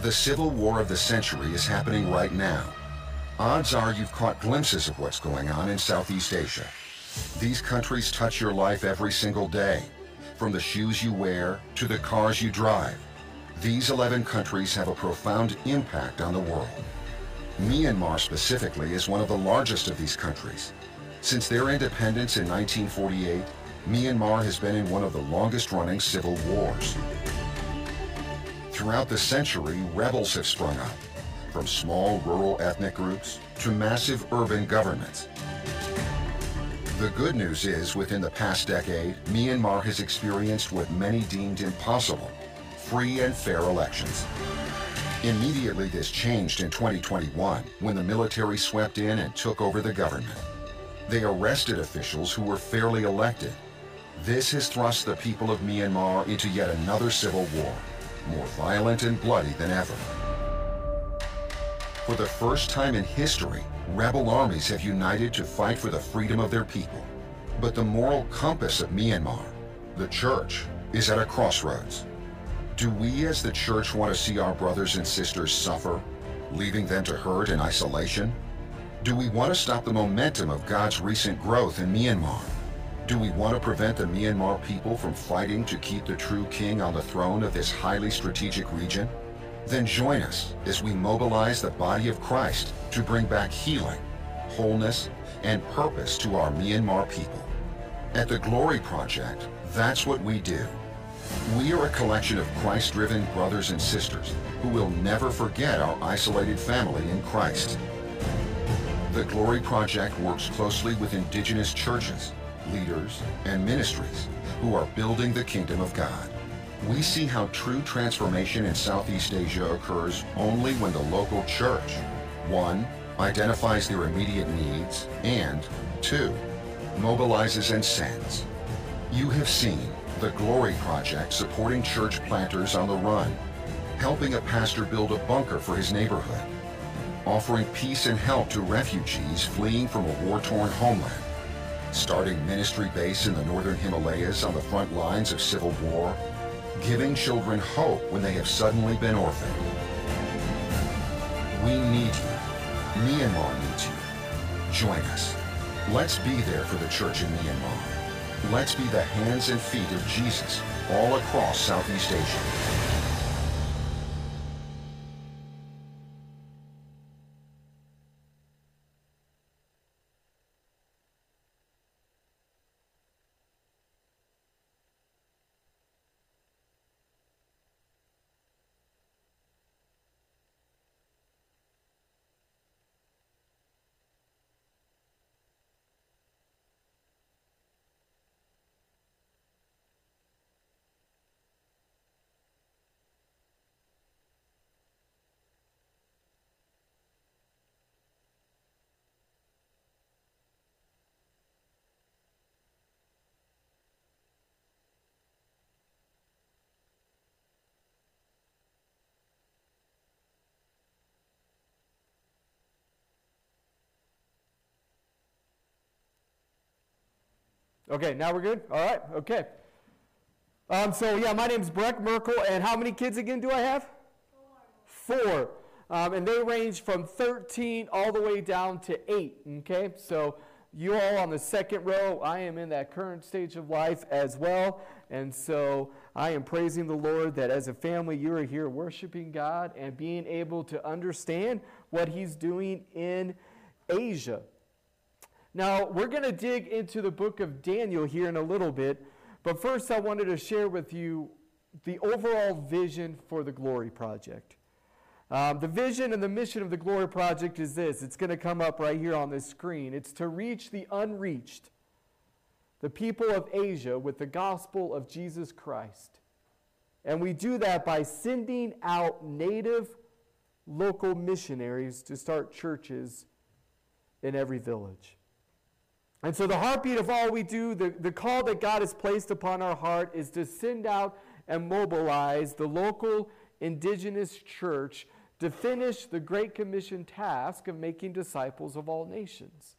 The civil war of the century is happening right now. Odds are you've caught glimpses of what's going on in Southeast Asia. These countries touch your life every single day, from the shoes you wear to the cars you drive. These 11 countries have a profound impact on the world. Myanmar specifically is one of the largest of these countries. Since their independence in 1948, Myanmar has been in one of the longest running civil wars. Throughout the century, rebels have sprung up, from small rural ethnic groups to massive urban governments. The good news is, within the past decade, Myanmar has experienced what many deemed impossible, free and fair elections. Immediately this changed in 2021 when the military swept in and took over the government. They arrested officials who were fairly elected. This has thrust the people of Myanmar into yet another civil war, more violent and bloody than ever. For the first time in history, rebel armies have united to fight for the freedom of their people. But the moral compass of Myanmar, the church, is at a crossroads. Do we as the church want to see our brothers and sisters suffer, leaving them to hurt in isolation? Do we want to stop the momentum of God's recent growth in Myanmar? Do we want to prevent the Myanmar people from fighting to keep the true king on the throne of this highly strategic region? Then join us as we mobilize the body of Christ to bring back healing, wholeness, and purpose to our Myanmar people. At the Glory Project, that's what we do. We are a collection of Christ-driven brothers and sisters who will never forget our isolated family in Christ. The Glory Project works closely with indigenous churches, leaders, and ministries who are building the kingdom of God. We see how true transformation in Southeast Asia occurs only when the local church, one, identifies their immediate needs, and two, mobilizes and sends. You have seen the Glory Project supporting church planters on the run, helping a pastor build a bunker for his neighborhood, offering peace and help to refugees fleeing from a war-torn homeland, starting ministry base in the northern Himalayas on the front lines of civil war, giving children hope when they have suddenly been orphaned. We need you. Myanmar needs you. Join us. Let's be there for the church in Myanmar. Let's be the hands and feet of Jesus all across Southeast Asia. Okay, now we're good? All right, okay. Um, so, yeah, my name's Breck Merkle, and how many kids again do I have? Four. Four. Um, and they range from 13 all the way down to 8, okay? So, you all on the second row, I am in that current stage of life as well. And so, I am praising the Lord that as a family, you are here worshiping God and being able to understand what He's doing in Asia. Now, we're going to dig into the book of Daniel here in a little bit, but first I wanted to share with you the overall vision for the Glory Project. Um, the vision and the mission of the Glory Project is this it's going to come up right here on this screen. It's to reach the unreached, the people of Asia, with the gospel of Jesus Christ. And we do that by sending out native local missionaries to start churches in every village. And so, the heartbeat of all we do, the, the call that God has placed upon our heart is to send out and mobilize the local indigenous church to finish the Great Commission task of making disciples of all nations.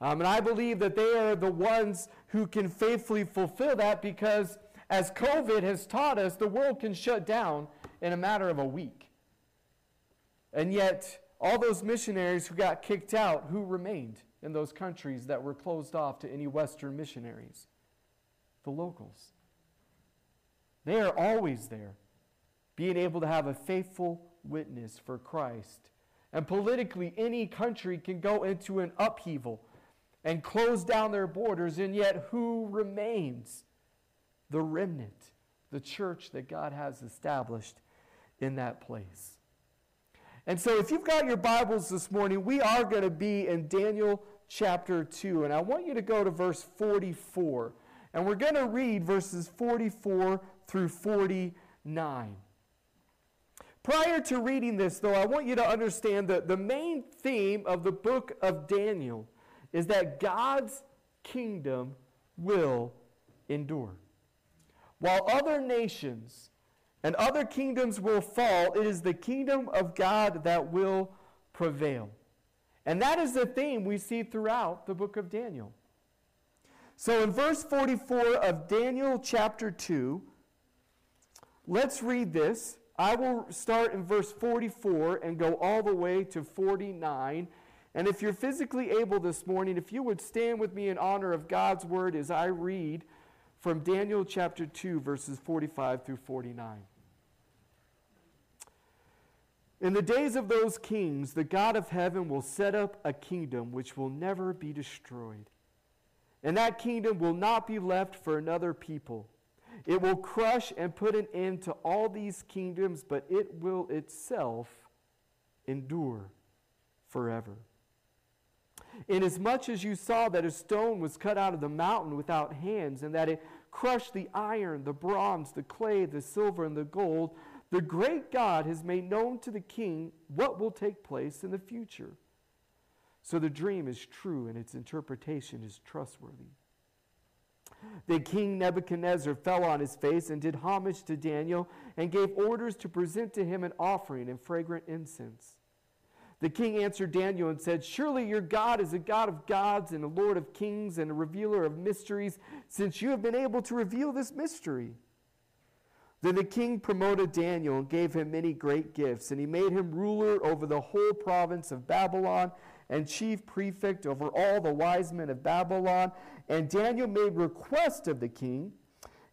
Um, and I believe that they are the ones who can faithfully fulfill that because, as COVID has taught us, the world can shut down in a matter of a week. And yet, all those missionaries who got kicked out, who remained in those countries that were closed off to any Western missionaries? The locals. They are always there, being able to have a faithful witness for Christ. And politically, any country can go into an upheaval and close down their borders, and yet who remains? The remnant, the church that God has established in that place. And so, if you've got your Bibles this morning, we are going to be in Daniel chapter 2. And I want you to go to verse 44. And we're going to read verses 44 through 49. Prior to reading this, though, I want you to understand that the main theme of the book of Daniel is that God's kingdom will endure. While other nations and other kingdoms will fall, it is the kingdom of God that will prevail. And that is the theme we see throughout the book of Daniel. So in verse 44 of Daniel chapter 2, let's read this. I will start in verse 44 and go all the way to 49. And if you're physically able this morning, if you would stand with me in honor of God's word as I read from Daniel chapter 2, verses 45 through 49. In the days of those kings, the God of heaven will set up a kingdom which will never be destroyed. And that kingdom will not be left for another people. It will crush and put an end to all these kingdoms, but it will itself endure forever. Inasmuch as you saw that a stone was cut out of the mountain without hands, and that it crushed the iron, the bronze, the clay, the silver, and the gold, the great God has made known to the king what will take place in the future. So the dream is true and its interpretation is trustworthy. The king Nebuchadnezzar fell on his face and did homage to Daniel and gave orders to present to him an offering and fragrant incense. The king answered Daniel and said, Surely your God is a God of gods and a Lord of kings and a revealer of mysteries, since you have been able to reveal this mystery. Then the king promoted Daniel and gave him many great gifts, and he made him ruler over the whole province of Babylon and chief prefect over all the wise men of Babylon. And Daniel made request of the king,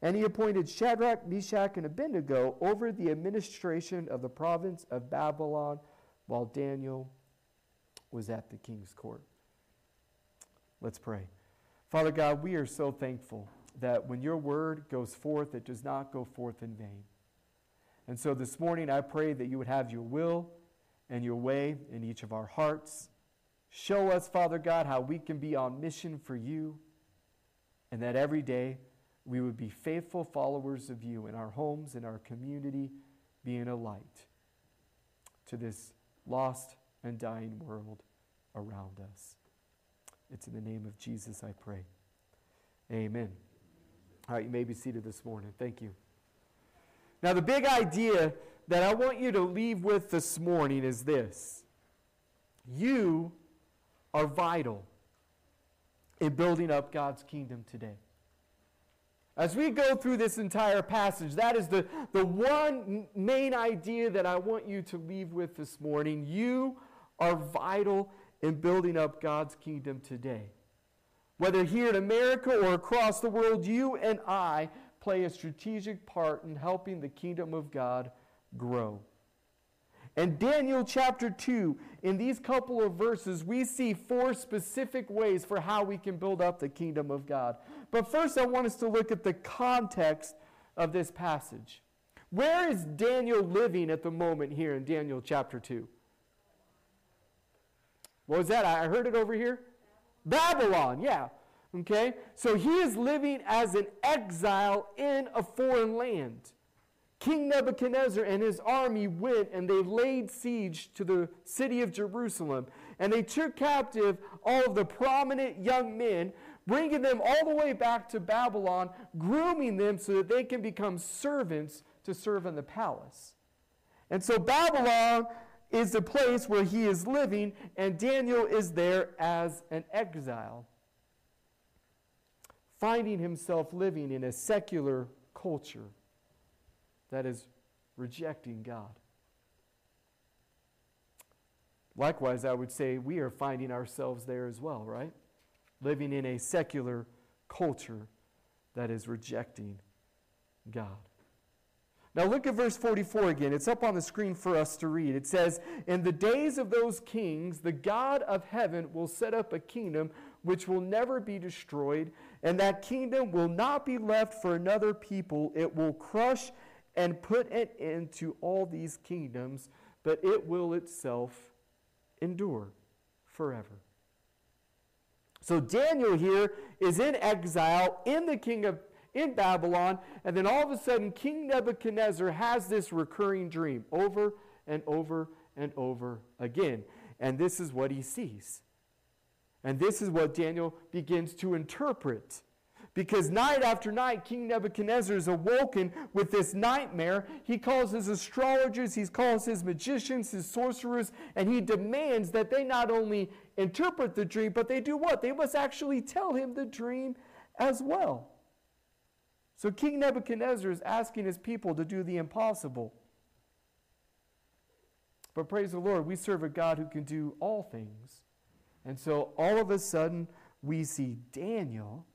and he appointed Shadrach, Meshach, and Abednego over the administration of the province of Babylon while Daniel was at the king's court. Let's pray. Father God, we are so thankful that when your word goes forth, it does not go forth in vain. And so this morning, I pray that you would have your will and your way in each of our hearts. Show us, Father God, how we can be on mission for you, and that every day we would be faithful followers of you in our homes, in our community, being a light to this lost and dying world around us. It's in the name of Jesus I pray. Amen. All right, you may be seated this morning. Thank you. Now, the big idea that I want you to leave with this morning is this you are vital in building up God's kingdom today. As we go through this entire passage, that is the, the one main idea that I want you to leave with this morning. You are vital in building up God's kingdom today. Whether here in America or across the world, you and I play a strategic part in helping the kingdom of God grow. And Daniel chapter 2, in these couple of verses, we see four specific ways for how we can build up the kingdom of God. But first, I want us to look at the context of this passage. Where is Daniel living at the moment here in Daniel chapter 2? What was that? I heard it over here. Babylon, yeah. Okay? So he is living as an exile in a foreign land. King Nebuchadnezzar and his army went and they laid siege to the city of Jerusalem. And they took captive all of the prominent young men, bringing them all the way back to Babylon, grooming them so that they can become servants to serve in the palace. And so Babylon is the place where he is living, and Daniel is there as an exile, finding himself living in a secular culture that is rejecting God. Likewise, I would say we are finding ourselves there as well, right? Living in a secular culture that is rejecting God. Now look at verse 44 again. It's up on the screen for us to read. It says, In the days of those kings, the God of heaven will set up a kingdom which will never be destroyed, and that kingdom will not be left for another people. It will crush and put an end to all these kingdoms, but it will itself endure forever. So Daniel here is in exile in the king of in Babylon, and then all of a sudden King Nebuchadnezzar has this recurring dream over and over and over again. And this is what he sees. And this is what Daniel begins to interpret. Because night after night, King Nebuchadnezzar is awoken with this nightmare. He calls his astrologers, he calls his magicians, his sorcerers, and he demands that they not only interpret the dream, but they do what? They must actually tell him the dream as well. So King Nebuchadnezzar is asking his people to do the impossible. But praise the Lord, we serve a God who can do all things. And so all of a sudden, we see Daniel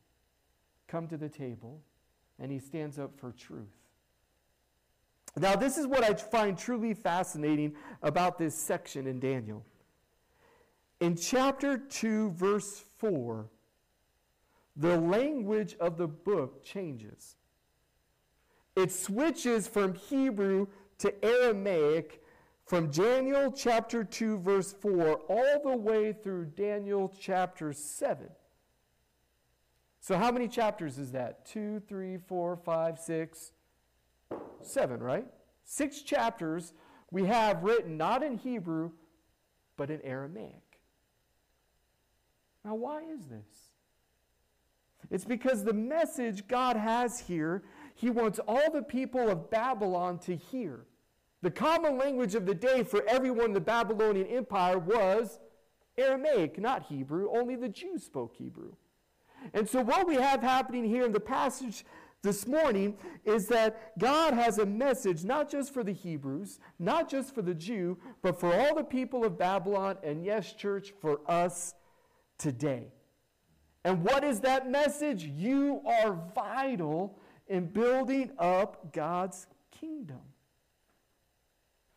come to the table and he stands up for truth. Now, this is what I find truly fascinating about this section in Daniel. In chapter 2, verse 4, the language of the book changes. It switches from Hebrew to Aramaic from Daniel chapter 2, verse 4, all the way through Daniel chapter 7. So, how many chapters is that? Two, three, four, five, six, seven, right? Six chapters we have written not in Hebrew, but in Aramaic. Now, why is this? It's because the message God has here, He wants all the people of Babylon to hear. The common language of the day for everyone in the Babylonian Empire was Aramaic, not Hebrew. Only the Jews spoke Hebrew. And so, what we have happening here in the passage this morning is that God has a message not just for the Hebrews, not just for the Jew, but for all the people of Babylon, and yes, church, for us today. And what is that message? You are vital in building up God's kingdom.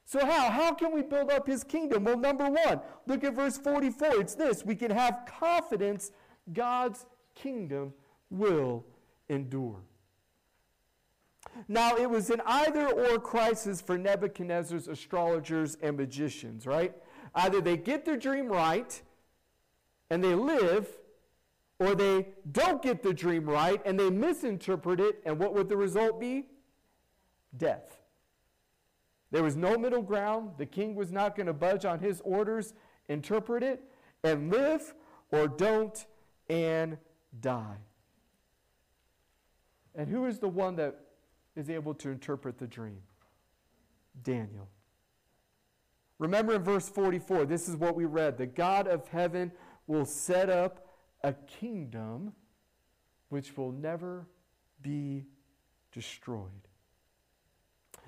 So, how? How can we build up his kingdom? Well, number one, look at verse 44. It's this we can have confidence God's kingdom will endure. Now, it was an either or crisis for Nebuchadnezzar's astrologers and magicians, right? Either they get their dream right and they live, or they don't get the dream right and they misinterpret it, and what would the result be? Death. There was no middle ground. The king was not going to budge on his orders. Interpret it and live, or don't and die. And who is the one that is able to interpret the dream? Daniel. Remember in verse 44, this is what we read. The God of heaven will set up a kingdom which will never be destroyed.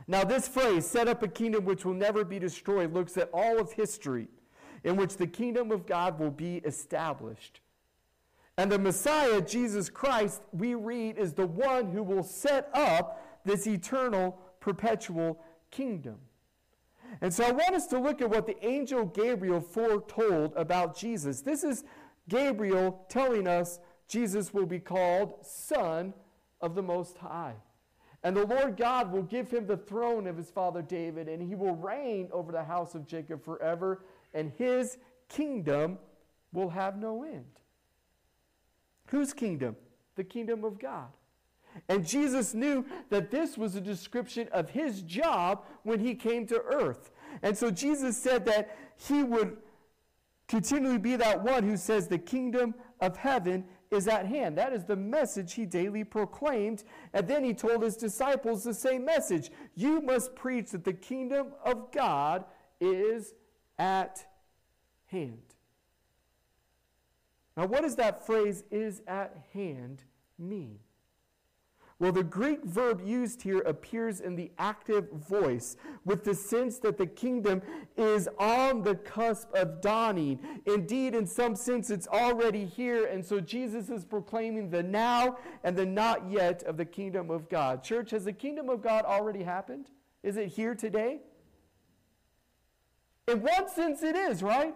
Now, this phrase, set up a kingdom which will never be destroyed, looks at all of history in which the kingdom of God will be established. And the Messiah, Jesus Christ, we read, is the one who will set up this eternal, perpetual kingdom. And so I want us to look at what the angel Gabriel foretold about Jesus. This is Gabriel telling us Jesus will be called Son of the Most High. And the Lord God will give him the throne of his father David, and he will reign over the house of Jacob forever, and his kingdom will have no end. Whose kingdom? The kingdom of God. And Jesus knew that this was a description of his job when he came to earth. And so Jesus said that he would continually be that one who says, The kingdom of heaven is at hand. That is the message he daily proclaimed. And then he told his disciples the same message You must preach that the kingdom of God is at hand. Now, what does that phrase, is at hand, mean? Well, the Greek verb used here appears in the active voice with the sense that the kingdom is on the cusp of dawning. Indeed, in some sense, it's already here. And so Jesus is proclaiming the now and the not yet of the kingdom of God. Church, has the kingdom of God already happened? Is it here today? In one sense, it is, right?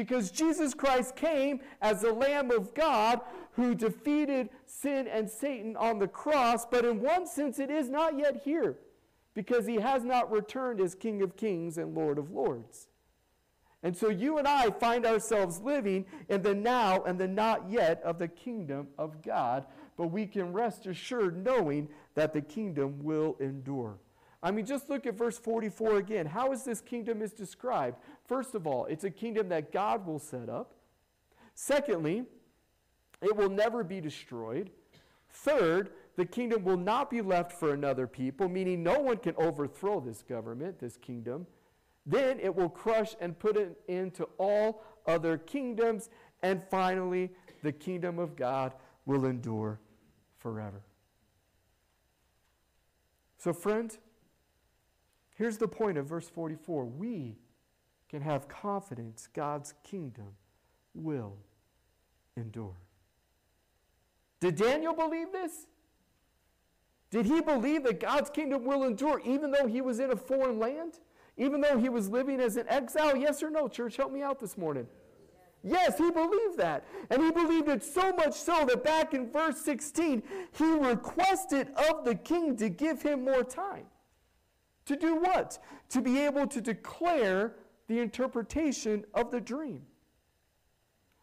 Because Jesus Christ came as the Lamb of God who defeated sin and Satan on the cross, but in one sense, it is not yet here because he has not returned as King of Kings and Lord of Lords. And so you and I find ourselves living in the now and the not yet of the kingdom of God, but we can rest assured knowing that the kingdom will endure. I mean, just look at verse 44 again. How is this kingdom is described? First of all, it's a kingdom that God will set up. Secondly, it will never be destroyed. Third, the kingdom will not be left for another people, meaning no one can overthrow this government, this kingdom. Then it will crush and put it into all other kingdoms. And finally, the kingdom of God will endure forever. So, friend, Here's the point of verse 44 we can have confidence God's kingdom will endure. Did Daniel believe this? Did he believe that God's kingdom will endure even though he was in a foreign land? Even though he was living as an exile? Yes or no, church? Help me out this morning. Yes, he believed that. And he believed it so much so that back in verse 16, he requested of the king to give him more time. To do what? To be able to declare the interpretation of the dream.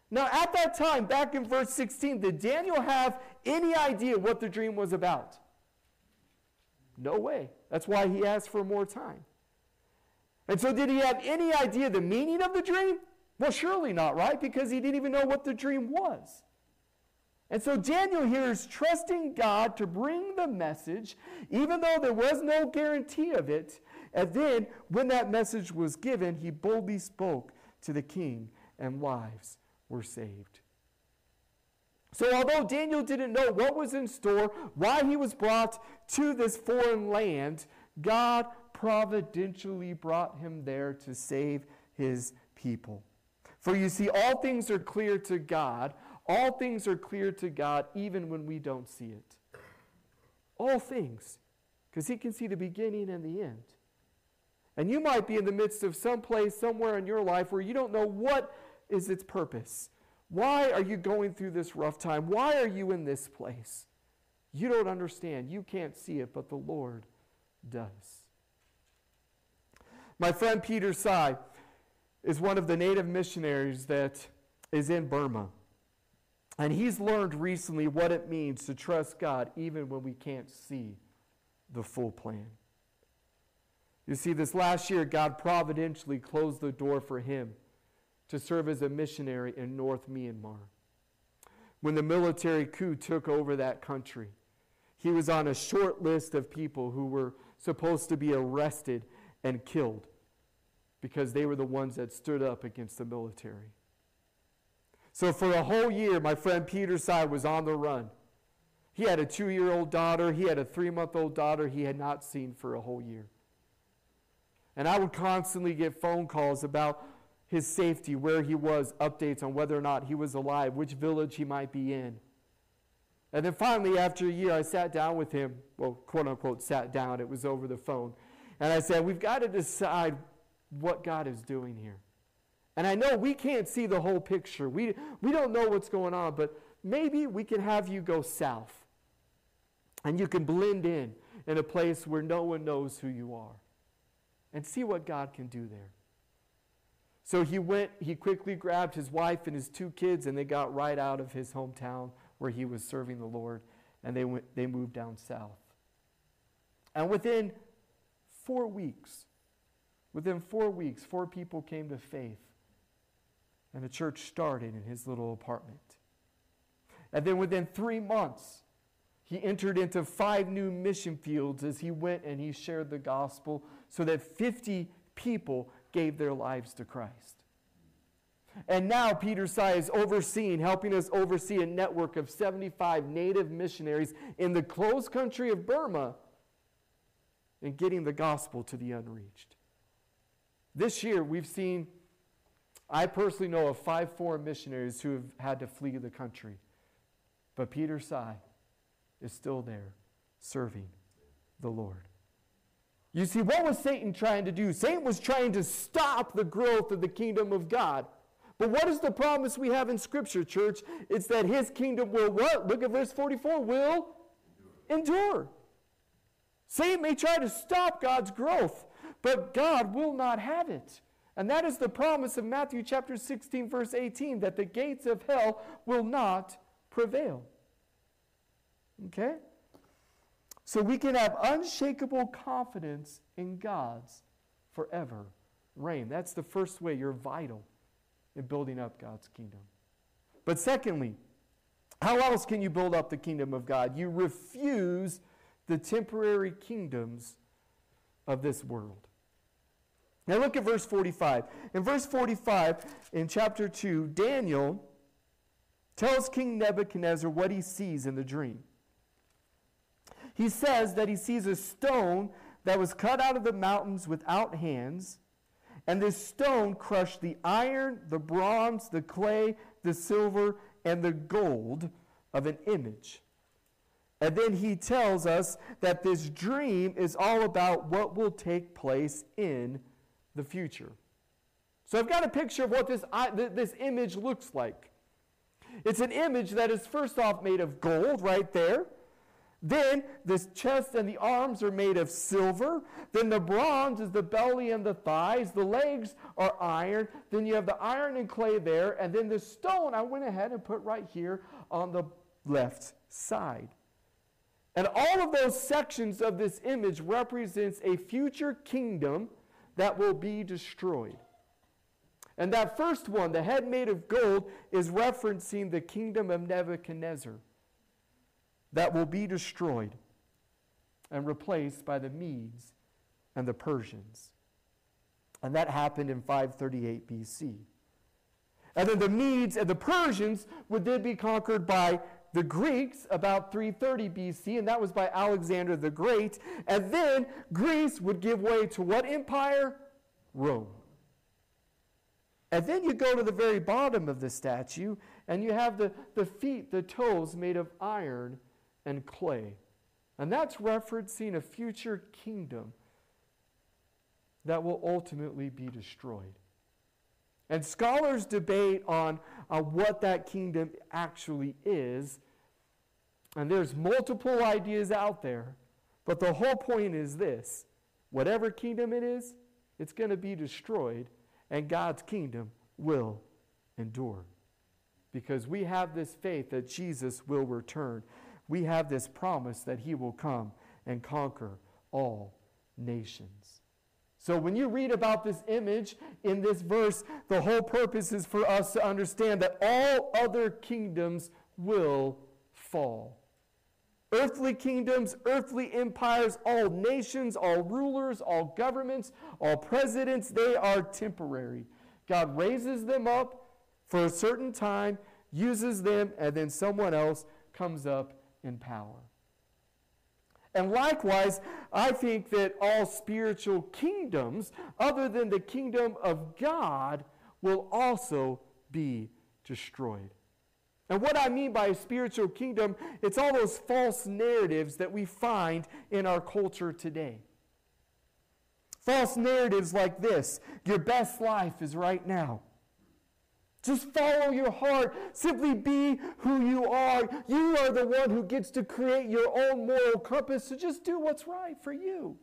Now, at that time, back in verse 16, did Daniel have any idea what the dream was about? No way. That's why he asked for more time. And so, did he have any idea the meaning of the dream? Well, surely not, right? Because he didn't even know what the dream was. And so Daniel here is trusting God to bring the message, even though there was no guarantee of it. And then, when that message was given, he boldly spoke to the king, and lives were saved. So, although Daniel didn't know what was in store, why he was brought to this foreign land, God providentially brought him there to save his people. For you see, all things are clear to God all things are clear to God even when we don't see it. All things. Because He can see the beginning and the end. And you might be in the midst of some place somewhere in your life where you don't know what is its purpose. Why are you going through this rough time? Why are you in this place? You don't understand. You can't see it, but the Lord does. My friend Peter Sai is one of the native missionaries that is in Burma. And he's learned recently what it means to trust God even when we can't see the full plan. You see, this last year, God providentially closed the door for him to serve as a missionary in North Myanmar. When the military coup took over that country, he was on a short list of people who were supposed to be arrested and killed because they were the ones that stood up against the military. So for a whole year, my friend Peter Sai was on the run. He had a two year old daughter, he had a three month old daughter he had not seen for a whole year. And I would constantly get phone calls about his safety, where he was, updates on whether or not he was alive, which village he might be in. And then finally, after a year, I sat down with him. Well, quote unquote, sat down. It was over the phone. And I said, We've got to decide what God is doing here. And I know we can't see the whole picture. We, we don't know what's going on, but maybe we can have you go south. And you can blend in in a place where no one knows who you are. And see what God can do there. So he went, he quickly grabbed his wife and his two kids, and they got right out of his hometown where he was serving the Lord, and they, went, they moved down south. And within four weeks, within four weeks, four people came to faith and the church started in his little apartment. And then within three months, he entered into five new mission fields as he went and he shared the gospel so that 50 people gave their lives to Christ. And now Peter Sy is overseeing, helping us oversee a network of 75 native missionaries in the closed country of Burma and getting the gospel to the unreached. This year, we've seen, I personally know of five foreign missionaries who have had to flee the country. But Peter Sy is still there serving the Lord. You see, what was Satan trying to do? Satan was trying to stop the growth of the kingdom of God. But what is the promise we have in Scripture, church? It's that his kingdom will what? Look at verse 44 will endure. Satan may try to stop God's growth, but God will not have it. And that is the promise of Matthew chapter 16, verse 18, that the gates of hell will not prevail. Okay? So we can have unshakable confidence in God's forever reign. That's the first way you're vital in building up God's kingdom. But secondly, how else can you build up the kingdom of God? You refuse the temporary kingdoms of this world. Now look at verse 45. In verse 45, in chapter 2, Daniel tells King Nebuchadnezzar what he sees in the dream. He says that he sees a stone that was cut out of the mountains without hands, and this stone crushed the iron, the bronze, the clay, the silver, and the gold of an image. And then he tells us that this dream is all about what will take place in the future. So I've got a picture of what this, this image looks like. It's an image that is first off made of gold right there. Then this chest and the arms are made of silver. Then the bronze is the belly and the thighs. The legs are iron. Then you have the iron and clay there. And then the stone I went ahead and put right here on the left side. And all of those sections of this image represents a future kingdom that will be destroyed. And that first one, the head made of gold, is referencing the kingdom of Nebuchadnezzar that will be destroyed and replaced by the Medes and the Persians. And that happened in 538 BC. And then the Medes and the Persians would then be conquered by the Greeks about 330 BC, and that was by Alexander the Great. And then Greece would give way to what empire? Rome. And then you go to the very bottom of the statue, and you have the, the feet, the toes made of iron and clay. And that's referencing a future kingdom that will ultimately be destroyed. And scholars debate on, on what that kingdom actually is. And there's multiple ideas out there. But the whole point is this whatever kingdom it is, it's going to be destroyed, and God's kingdom will endure. Because we have this faith that Jesus will return we have this promise that he will come and conquer all nations. So when you read about this image in this verse, the whole purpose is for us to understand that all other kingdoms will fall. Earthly kingdoms, earthly empires, all nations, all rulers, all governments, all presidents, they are temporary. God raises them up for a certain time, uses them, and then someone else comes up in power. And likewise, I think that all spiritual kingdoms, other than the kingdom of God, will also be destroyed. And what I mean by a spiritual kingdom, it's all those false narratives that we find in our culture today. False narratives like this your best life is right now. Just follow your heart. Simply be who you are. You are the one who gets to create your own moral compass, so just do what's right for you.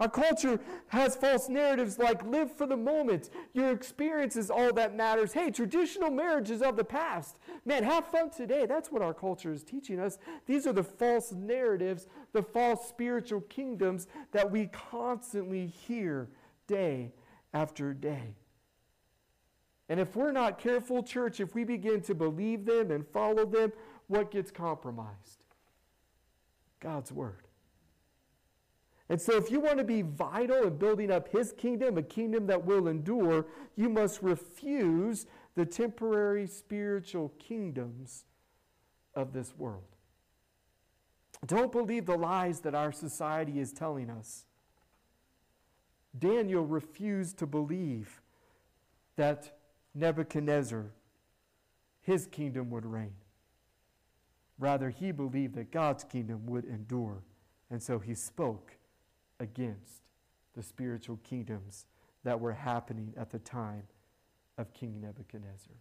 Our culture has false narratives like live for the moment. Your experience is all that matters. Hey, traditional marriage is of the past. Man, have fun today. That's what our culture is teaching us. These are the false narratives, the false spiritual kingdoms that we constantly hear day after day. And if we're not careful, church, if we begin to believe them and follow them, what gets compromised? God's Word. And so, if you want to be vital in building up his kingdom, a kingdom that will endure, you must refuse the temporary spiritual kingdoms of this world. Don't believe the lies that our society is telling us. Daniel refused to believe that Nebuchadnezzar, his kingdom would reign. Rather, he believed that God's kingdom would endure. And so he spoke against the spiritual kingdoms that were happening at the time of King Nebuchadnezzar.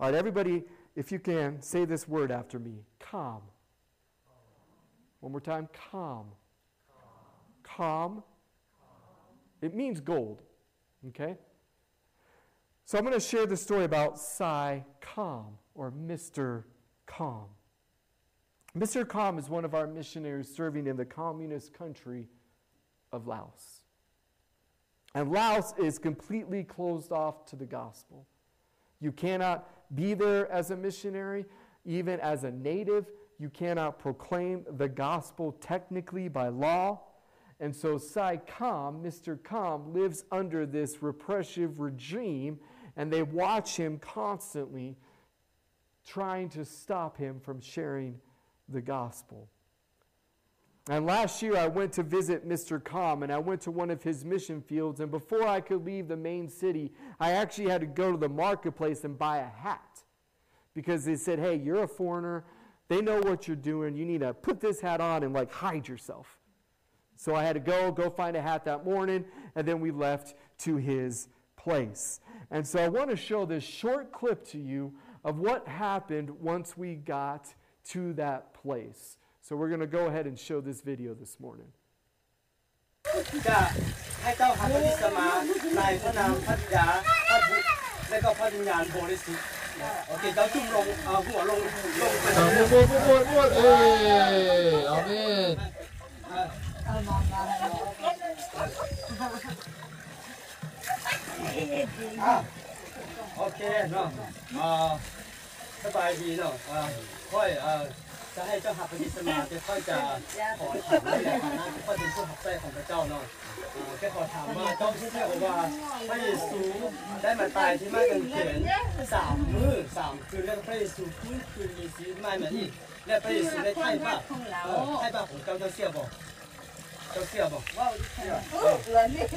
All right, everybody, if you can, say this word after me calm. One more time calm. Calm. It means gold. Okay? So I'm going to share the story about Cy Calm or Mr. Calm. Mr. Calm is one of our missionaries serving in the communist country of Laos. And Laos is completely closed off to the gospel. You cannot be there as a missionary, even as a native. You cannot proclaim the gospel technically by law. And so Sai Kam, Mr. Kam, lives under this repressive regime, and they watch him constantly trying to stop him from sharing the gospel. And last year I went to visit Mr. Com and I went to one of his mission fields. And before I could leave the main city, I actually had to go to the marketplace and buy a hat because they said, hey, you're a foreigner. They know what you're doing. You need to put this hat on and like hide yourself. So I had to go, go find a hat that morning, and then we left to his place. And so I want to show this short clip to you of what happened once we got to that place. So we're going to go ahead and show this video this morning. จะ โอเคเจ้าจุ่มาสบายดีเนาะค่อยจะให้เจ้าหักปฏิสมาจะค่อยจะขอถามในฐานะที่ค่อยเป็นผู้หักแท้ของพระเจ้าเนาะแค่ขอถามว่าเจ้าที่เรียกว่าพระเยซูได้มาตายที่ไม้กางเขนสามมื้อสามคืนแล้วพระเยซูฟื้นคืนมีชีวิตใหม่มาอีกและพระเยซูได้ไถ่บาปไถ่บาปของเจ้าเจ้าเสียบอก เจ้าเสียบอกแ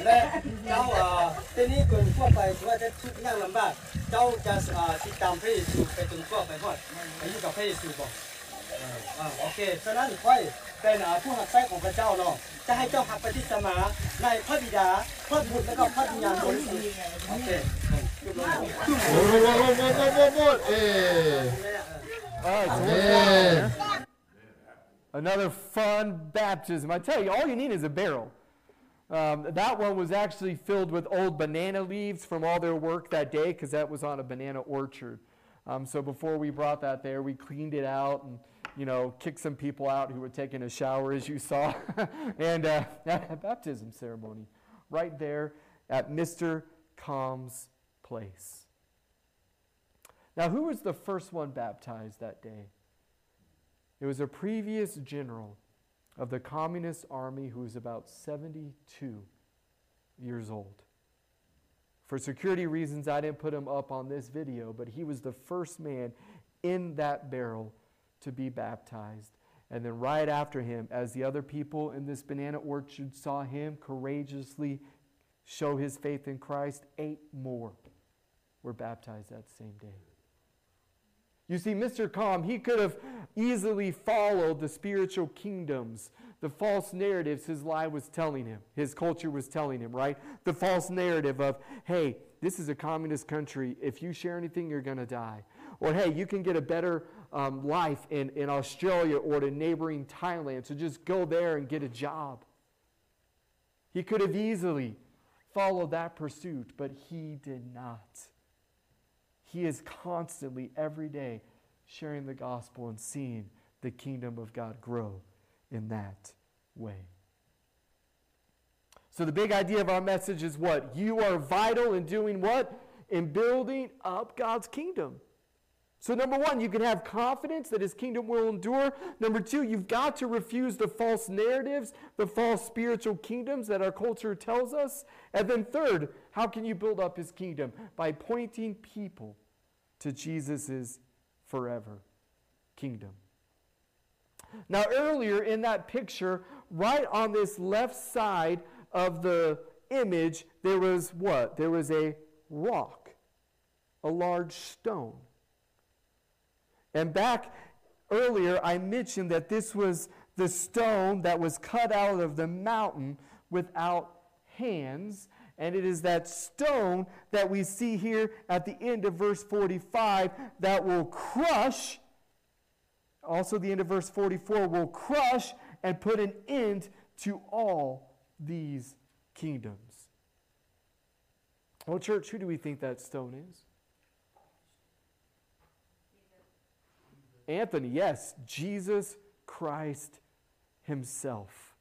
ละเจ้าอ่าทีนี้คนทั่วไปว่าจะทุกข์ยากลำบากเจ้าจะอ่าติดตามพระเยซูไปจนทั่วไปหอดไปอยู่กับพระเยซูบอกอ่าโอเคฉะนั้นค่อยเป็นผู้หักไส้ของพระเจ้าเนาะจะให้เจ้าหักปฏิสมาในพระบิดาพระบุตรและก็พระวิญญาณบริสุทธิ์โอเคโอ้โหโอ้โหโอ้โหโอ้โหโอ้โหเออ Another fun baptism. I tell you, all you need is a barrel. Um, that one was actually filled with old banana leaves from all their work that day because that was on a banana orchard. Um, so before we brought that there, we cleaned it out and you know, kicked some people out who were taking a shower, as you saw, and uh, a baptism ceremony right there at Mr. Calm's place. Now, who was the first one baptized that day? It was a previous general of the Communist Army who was about 72 years old. For security reasons, I didn't put him up on this video, but he was the first man in that barrel to be baptized. And then, right after him, as the other people in this banana orchard saw him courageously show his faith in Christ, eight more were baptized that same day. You see, Mr. Calm, he could have easily followed the spiritual kingdoms, the false narratives his lie was telling him, his culture was telling him, right? The false narrative of, hey, this is a communist country. If you share anything, you're going to die. Or, hey, you can get a better um, life in, in Australia or to neighboring Thailand. So just go there and get a job. He could have easily followed that pursuit, but he did not. He is constantly, every day, sharing the gospel and seeing the kingdom of God grow in that way. So, the big idea of our message is what? You are vital in doing what? In building up God's kingdom. So, number one, you can have confidence that his kingdom will endure. Number two, you've got to refuse the false narratives, the false spiritual kingdoms that our culture tells us. And then, third, how can you build up his kingdom? By pointing people to Jesus' forever kingdom. Now, earlier in that picture, right on this left side of the image, there was what? There was a rock, a large stone. And back earlier, I mentioned that this was the stone that was cut out of the mountain without hands. And it is that stone that we see here at the end of verse 45 that will crush, also the end of verse 44, will crush and put an end to all these kingdoms. Well, church, who do we think that stone is? Anthony, yes, Jesus Christ Himself.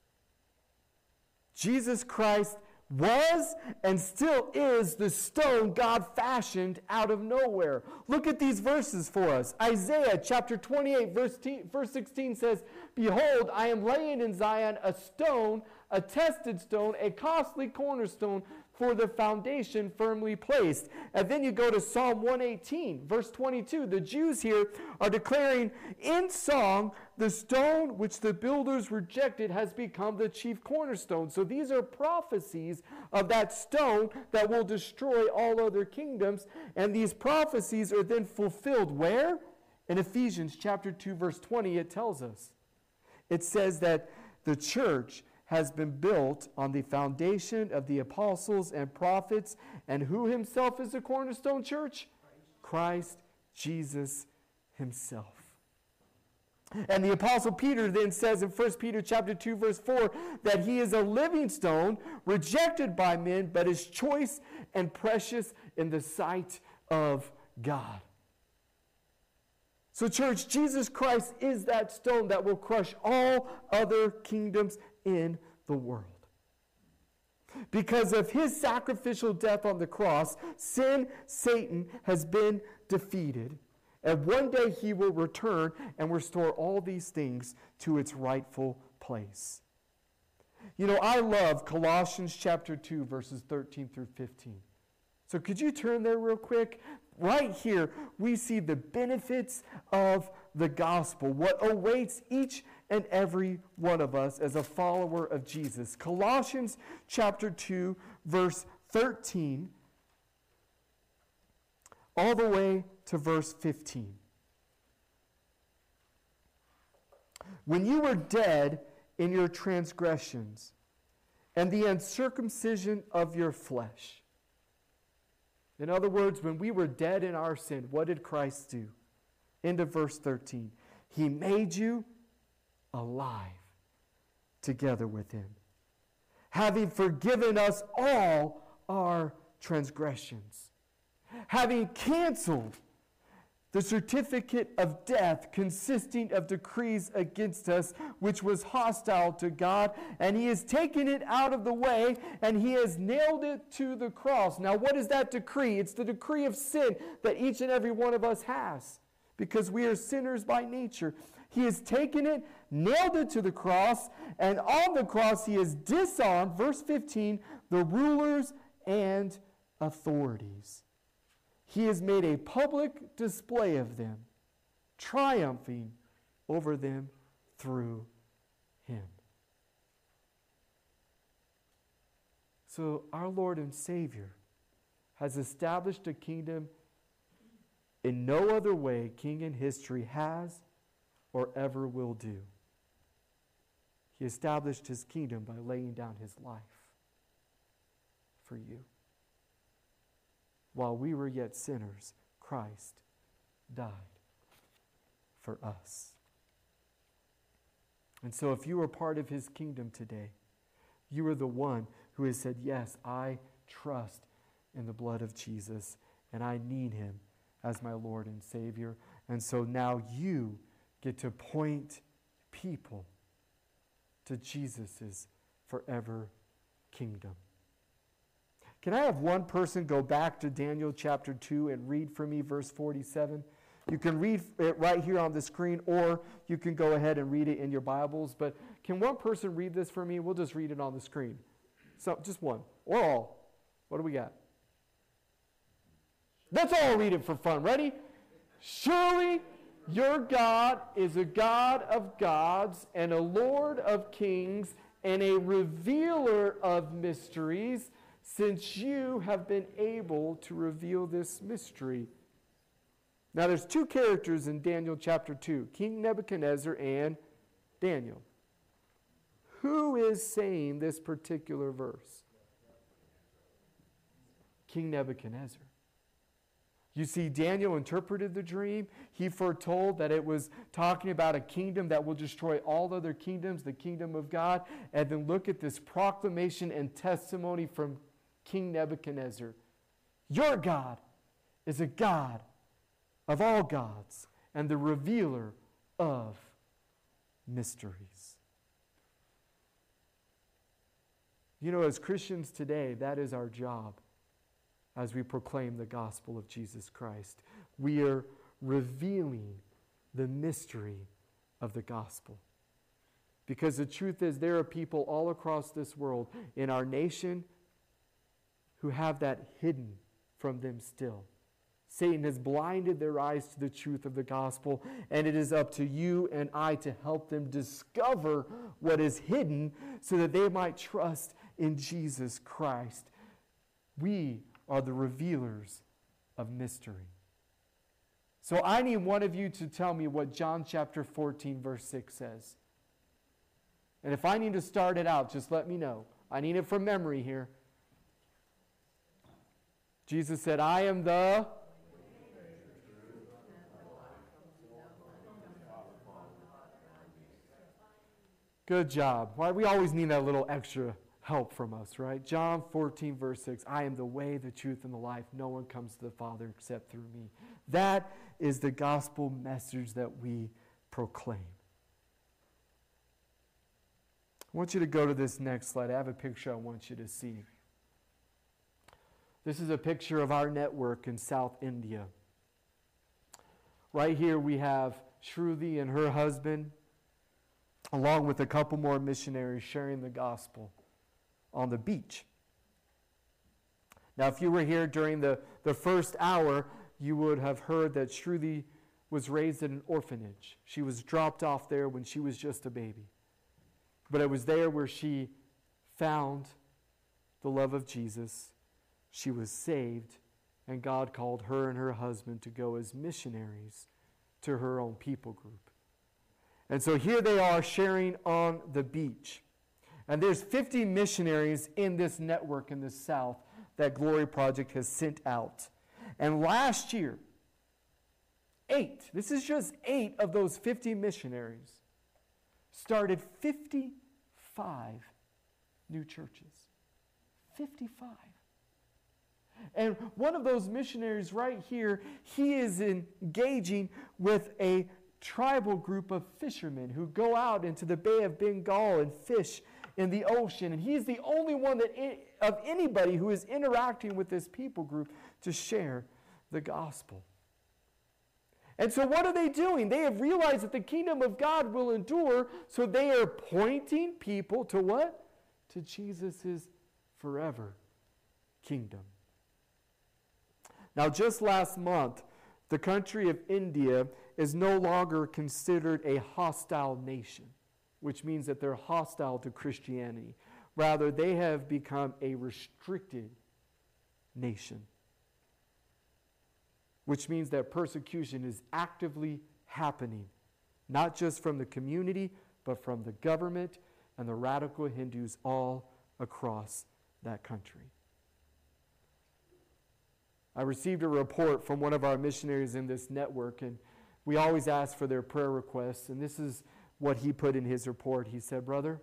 Jesus Christ was and still is the stone God fashioned out of nowhere. Look at these verses for us. Isaiah chapter 28, verse, verse 16 says, Behold, I am laying in Zion a stone, a tested stone, a costly cornerstone, for the foundation firmly placed. And then you go to Psalm 118, verse 22. The Jews here are declaring in song, the stone which the builders rejected has become the chief cornerstone. So these are prophecies of that stone that will destroy all other kingdoms. And these prophecies are then fulfilled where? In Ephesians chapter 2, verse 20, it tells us. It says that the church has been built on the foundation of the apostles and prophets. And who himself is the cornerstone church? Christ Jesus himself. And the apostle Peter then says in 1 Peter chapter 2 verse 4 that he is a living stone rejected by men but is choice and precious in the sight of God. So church, Jesus Christ is that stone that will crush all other kingdoms in the world. Because of his sacrificial death on the cross, sin, Satan, has been defeated. And one day he will return and restore all these things to its rightful place. You know, I love Colossians chapter 2, verses 13 through 15. So could you turn there real quick? Right here, we see the benefits of the gospel, what awaits each and every one of us as a follower of Jesus. Colossians chapter 2, verse 13, all the way to verse 15. When you were dead in your transgressions and the uncircumcision of your flesh. In other words, when we were dead in our sin, what did Christ do? End of verse 13. He made you alive together with him, having forgiven us all our transgressions, having canceled the certificate of death consisting of decrees against us, which was hostile to God, and he has taken it out of the way and he has nailed it to the cross. Now, what is that decree? It's the decree of sin that each and every one of us has because we are sinners by nature. He has taken it, nailed it to the cross, and on the cross he has disarmed, verse 15, the rulers and authorities. He has made a public display of them, triumphing over them through him. So, our Lord and Savior has established a kingdom in no other way king in history has or ever will do. He established his kingdom by laying down his life for you. While we were yet sinners, Christ died for us. And so, if you are part of his kingdom today, you are the one who has said, Yes, I trust in the blood of Jesus, and I need him as my Lord and Savior. And so now you get to point people to Jesus' forever kingdom. Can I have one person go back to Daniel chapter 2 and read for me verse 47? You can read it right here on the screen, or you can go ahead and read it in your Bibles. But can one person read this for me? We'll just read it on the screen. So just one, or all. What do we got? Let's all read it for fun. Ready? Surely your God is a God of gods and a Lord of kings and a revealer of mysteries, since you have been able to reveal this mystery. Now, there's two characters in Daniel chapter 2 King Nebuchadnezzar and Daniel. Who is saying this particular verse? King Nebuchadnezzar. You see, Daniel interpreted the dream. He foretold that it was talking about a kingdom that will destroy all other kingdoms, the kingdom of God. And then look at this proclamation and testimony from King Nebuchadnezzar Your God is a God of all gods and the revealer of mysteries. You know, as Christians today, that is our job as we proclaim the gospel of Jesus Christ. We are revealing the mystery of the gospel. Because the truth is, there are people all across this world, in our nation, who have that hidden from them still. Satan has blinded their eyes to the truth of the gospel, and it is up to you and I to help them discover what is hidden so that they might trust in Jesus Christ. We are the revealers of mystery. So I need one of you to tell me what John chapter 14, verse 6 says. And if I need to start it out, just let me know. I need it from memory here. Jesus said, I am the. Good job. Why we always need that little extra help from us, right? John 14, verse 6 I am the way, the truth, and the life. No one comes to the Father except through me. That is the gospel message that we proclaim. I want you to go to this next slide. I have a picture I want you to see. This is a picture of our network in South India. Right here we have Shruti and her husband, along with a couple more missionaries sharing the gospel on the beach. Now, if you were here during the, the first hour, you would have heard that Shruti was raised in an orphanage. She was dropped off there when she was just a baby. But it was there where she found the love of Jesus. She was saved, and God called her and her husband to go as missionaries to her own people group. And so here they are sharing on the beach. And there's 50 missionaries in this network in the South that Glory Project has sent out. And last year, eight, this is just eight of those 50 missionaries, started 55 new churches. 55. And one of those missionaries right here, he is engaging with a tribal group of fishermen who go out into the Bay of Bengal and fish in the ocean. And he's the only one that of anybody who is interacting with this people group to share the gospel. And so, what are they doing? They have realized that the kingdom of God will endure, so they are pointing people to what? To Jesus' forever kingdom. Now, just last month, the country of India is no longer considered a hostile nation which means that they're hostile to Christianity. Rather, they have become a restricted nation, which means that persecution is actively happening, not just from the community, but from the government and the radical Hindus all across that country. I received a report from one of our missionaries in this network, and we always ask for their prayer requests. And this is what he put in his report. He said, Brother,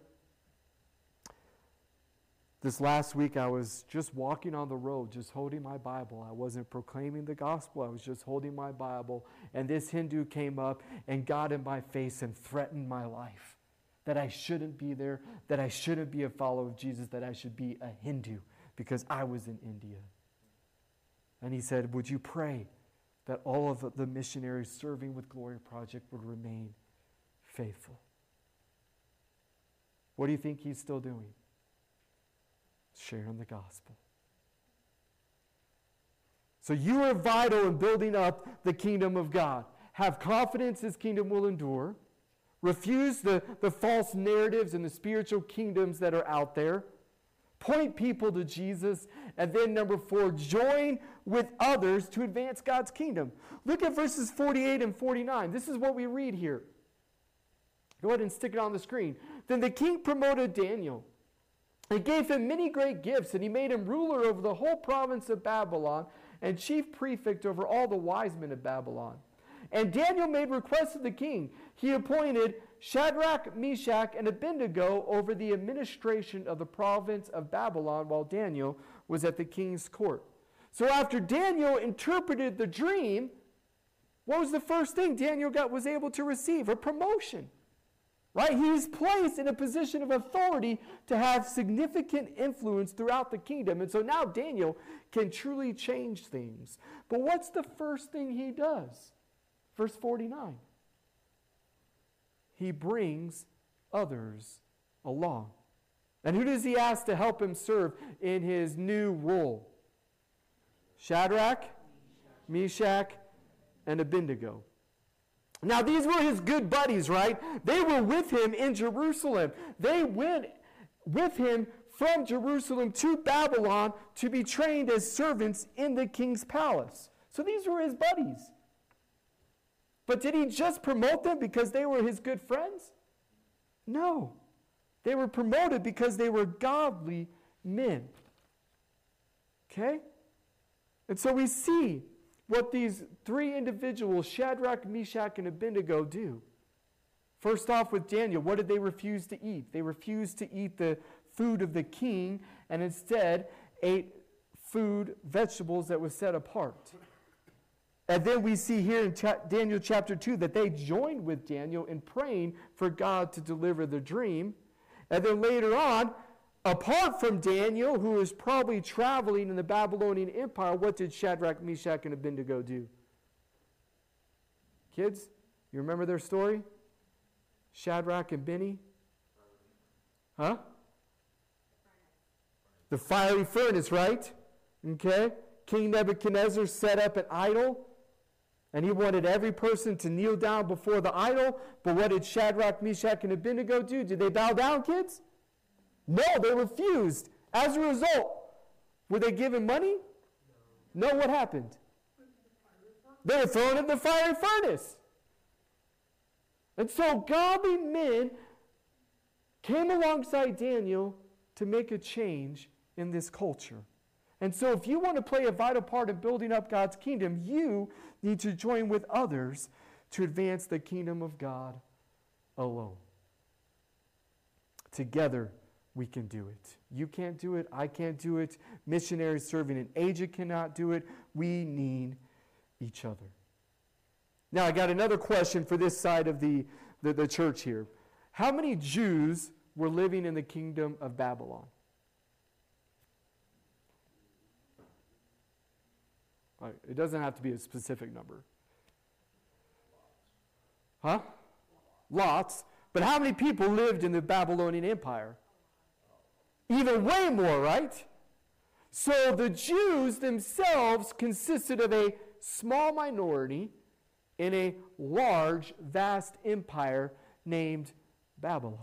this last week I was just walking on the road, just holding my Bible. I wasn't proclaiming the gospel, I was just holding my Bible. And this Hindu came up and got in my face and threatened my life that I shouldn't be there, that I shouldn't be a follower of Jesus, that I should be a Hindu because I was in India. And he said, Would you pray that all of the missionaries serving with Glory Project would remain faithful. What do you think he's still doing? Sharing the gospel. So you are vital in building up the kingdom of God. Have confidence his kingdom will endure. Refuse the, the false narratives and the spiritual kingdoms that are out there. Point people to Jesus. And then, number four, join with others to advance God's kingdom. Look at verses 48 and 49. This is what we read here. Go ahead and stick it on the screen. Then the king promoted Daniel and gave him many great gifts, and he made him ruler over the whole province of Babylon and chief prefect over all the wise men of Babylon. And Daniel made request of the king. He appointed Shadrach, Meshach, and Abednego over the administration of the province of Babylon while Daniel was at the king's court. So after Daniel interpreted the dream, what was the first thing Daniel got was able to receive? A promotion. Right? He's placed in a position of authority to have significant influence throughout the kingdom. And so now Daniel can truly change things. But what's the first thing he does? Verse 49. He brings others along. And who does he ask to help him serve in his new role? Shadrach, Meshach, and Abednego. Now, these were his good buddies, right? They were with him in Jerusalem. They went with him from Jerusalem to Babylon to be trained as servants in the king's palace. So these were his buddies. But did he just promote them because they were his good friends? No. They were promoted because they were godly men. Okay? And so we see what these three individuals, Shadrach, Meshach, and Abednego, do. First off, with Daniel, what did they refuse to eat? They refused to eat the food of the king and instead ate food, vegetables that was set apart. And then we see here in cha- Daniel chapter 2 that they joined with Daniel in praying for God to deliver the dream. And then later on, Apart from Daniel, who was probably traveling in the Babylonian Empire, what did Shadrach, Meshach, and Abednego do? Kids, you remember their story? Shadrach and Benny? Huh? The fiery furnace, right? Okay. King Nebuchadnezzar set up an idol, and he wanted every person to kneel down before the idol. But what did Shadrach, Meshach, and Abednego do? Did they bow down, kids? No, they refused. As a result, were they given money? No, what happened? They were thrown in the fiery furnace. And so godly men came alongside Daniel to make a change in this culture. And so, if you want to play a vital part in building up God's kingdom, you need to join with others to advance the kingdom of God alone. Together, we can do it. You can't do it. I can't do it. Missionaries serving in Asia cannot do it. We need each other. Now, I got another question for this side of the, the, the church here. How many Jews were living in the kingdom of Babylon? It doesn't have to be a specific number. Huh? Lots. But how many people lived in the Babylonian Empire? Even way more, right? So the Jews themselves consisted of a small minority in a large, vast empire named Babylon.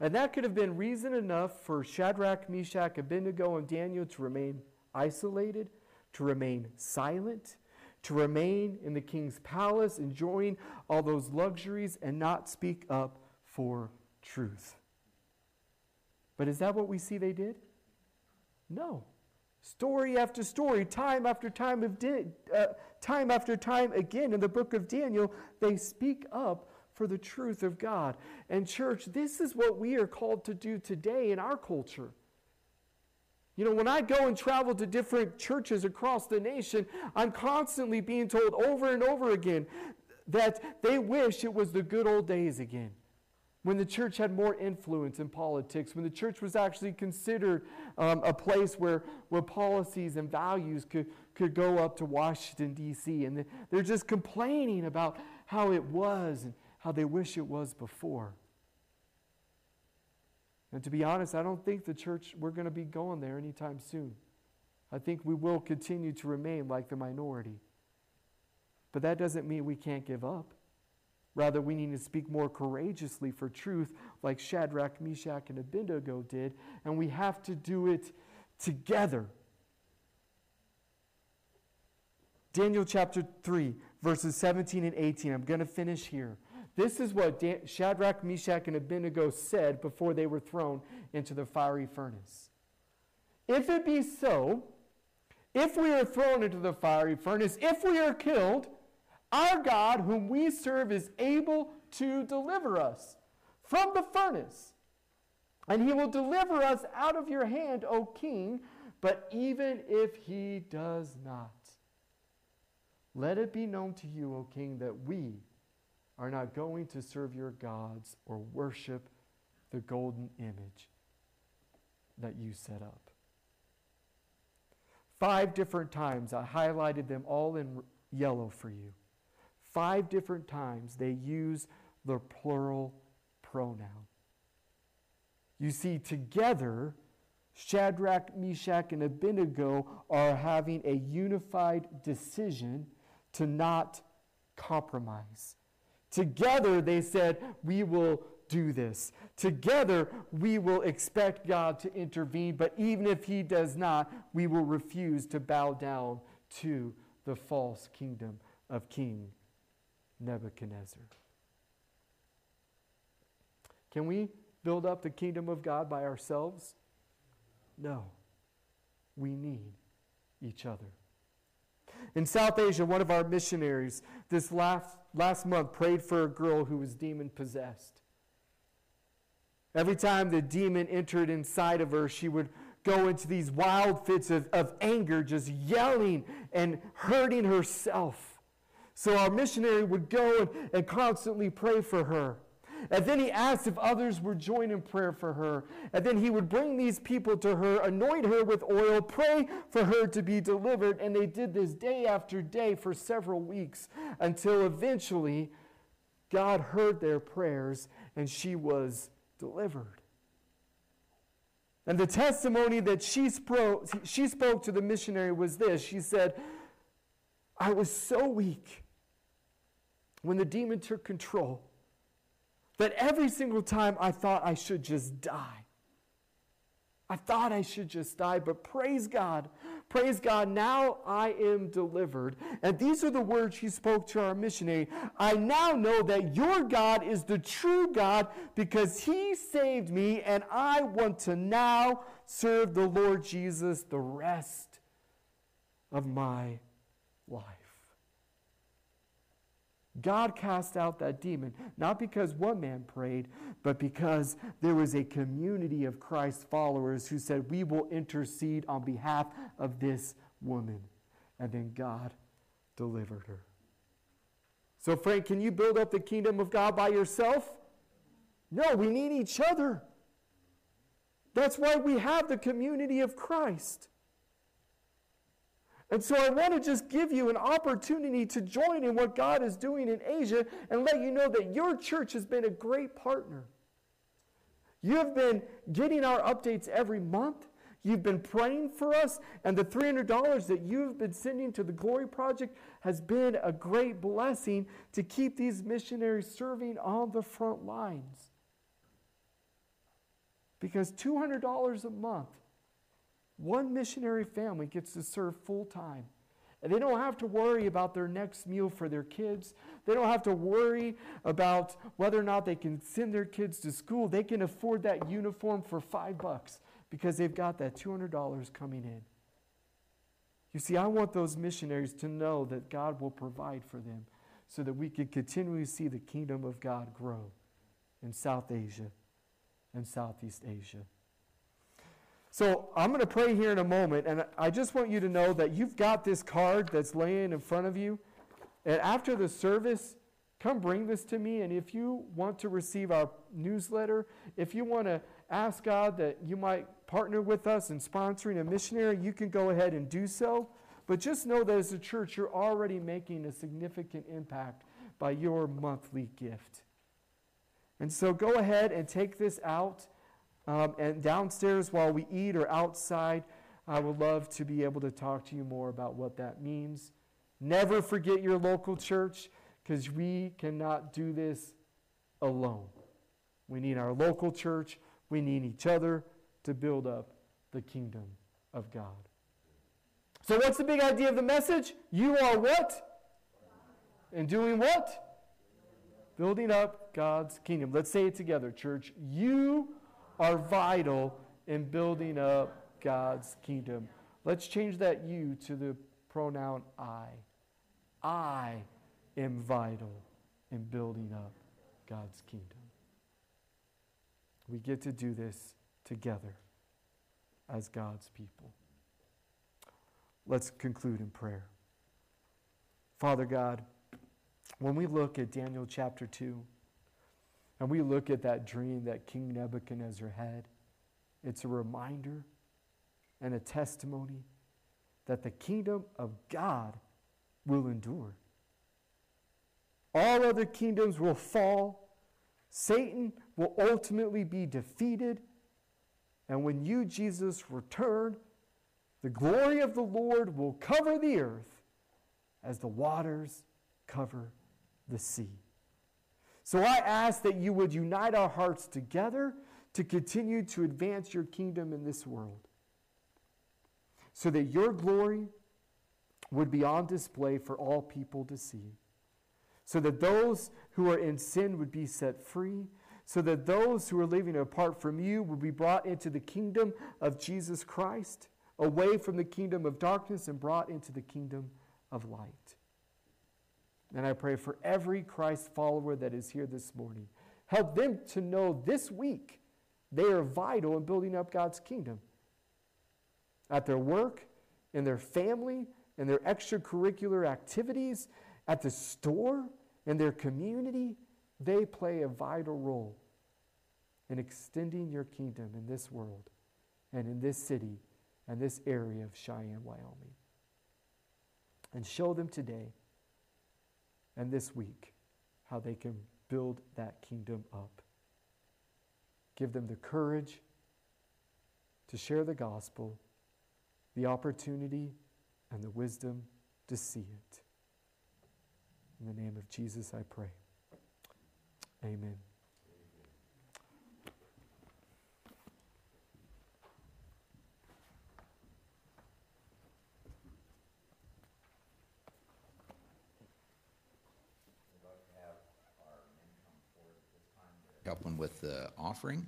And that could have been reason enough for Shadrach, Meshach, Abednego, and Daniel to remain isolated, to remain silent, to remain in the king's palace, enjoying all those luxuries, and not speak up for truth. But is that what we see they did? No. Story after story, time after time of di- uh, time after time again in the book of Daniel, they speak up for the truth of God. And church, this is what we are called to do today in our culture. You know, when I go and travel to different churches across the nation, I'm constantly being told over and over again that they wish it was the good old days again. When the church had more influence in politics, when the church was actually considered um, a place where, where policies and values could, could go up to Washington, D.C., and they're just complaining about how it was and how they wish it was before. And to be honest, I don't think the church, we're going to be going there anytime soon. I think we will continue to remain like the minority. But that doesn't mean we can't give up. Rather, we need to speak more courageously for truth, like Shadrach, Meshach, and Abednego did, and we have to do it together. Daniel chapter 3, verses 17 and 18. I'm going to finish here. This is what Dan- Shadrach, Meshach, and Abednego said before they were thrown into the fiery furnace. If it be so, if we are thrown into the fiery furnace, if we are killed, our God, whom we serve, is able to deliver us from the furnace. And he will deliver us out of your hand, O king. But even if he does not, let it be known to you, O king, that we are not going to serve your gods or worship the golden image that you set up. Five different times, I highlighted them all in yellow for you. Five different times they use the plural pronoun. You see, together, Shadrach, Meshach, and Abednego are having a unified decision to not compromise. Together, they said, We will do this. Together, we will expect God to intervene, but even if He does not, we will refuse to bow down to the false kingdom of King Nebuchadnezzar. Can we build up the kingdom of God by ourselves? No. We need each other. In South Asia, one of our missionaries this last, last month prayed for a girl who was demon possessed. Every time the demon entered inside of her, she would go into these wild fits of, of anger, just yelling and hurting herself. So our missionary would go and, and constantly pray for her. And then he asked if others would join in prayer for her. And then he would bring these people to her, anoint her with oil, pray for her to be delivered. And they did this day after day for several weeks until eventually God heard their prayers and she was delivered. And the testimony that she spoke, she spoke to the missionary was this She said, I was so weak when the demon took control that every single time I thought I should just die. I thought I should just die, but praise God. Praise God, now I am delivered. And these are the words he spoke to our missionary. I now know that your God is the true God because he saved me, and I want to now serve the Lord Jesus the rest of my life. God cast out that demon, not because one man prayed, but because there was a community of Christ followers who said, We will intercede on behalf of this woman. And then God delivered her. So, Frank, can you build up the kingdom of God by yourself? No, we need each other. That's why we have the community of Christ. And so I want to just give you an opportunity to join in what God is doing in Asia and let you know that your church has been a great partner. You have been getting our updates every month. You've been praying for us, and the $300 that you've been sending to the Glory Project has been a great blessing to keep these missionaries serving on the front lines. Because $200 a month one missionary family gets to serve full time. And they don't have to worry about their next meal for their kids. They don't have to worry about whether or not they can send their kids to school. They can afford that uniform for five bucks because they've got that $200 coming in. You see, I want those missionaries to know that God will provide for them so that we can continually see the kingdom of God grow in South Asia and Southeast Asia. So I'm going to pray here in a moment, and I just want you to know that you've got this card that's laying in front of you. And after the service, come bring this to me. And if you want to receive our newsletter, if you want to ask God that you might partner with us in sponsoring a missionary, you can go ahead and do so. But just know that as a church, you're already making a significant impact by your monthly gift. And so go ahead and take this out. Um, and downstairs while we eat or outside, I would love to be able to talk to you more about what that means. Never forget your local church because we cannot do this alone. We need our local church, we need each other to build up the kingdom of God. So, what's the big idea of the message? You are what? And doing what? Building up God's kingdom. Let's say it together, church. You are vital in building up God's kingdom. Let's change that you to the pronoun I. I am vital in building up God's kingdom. We get to do this together as God's people. Let's conclude in prayer. Father God, when we look at Daniel chapter 2, and we look at that dream that King Nebuchadnezzar had, it's a reminder and a testimony that the kingdom of God will endure. All other kingdoms will fall. Satan will ultimately be defeated. And when you, Jesus, return, the glory of the Lord will cover the earth as the waters cover the sea. So I ask that you would unite our hearts together to continue to advance your kingdom in this world so that your glory would be on display for all people to see, so that those who are in sin would be set free, so that those who are living apart from you would be brought into the kingdom of Jesus Christ, away from the kingdom of darkness and brought into the kingdom of light. And I pray for every Christ follower that is here this morning. Help them to know this week they are vital in building up God's kingdom at their work, in their family, in their extracurricular activities, at the store, in their community, they play a vital role in extending your kingdom in this world and in this city and this area of Cheyenne, Wyoming. And show them today and this week how they can build that kingdom up. Give them the courage to share the gospel the opportunity and the wisdom to see it. In the name of Jesus, I pray. Amen. Them with the offering.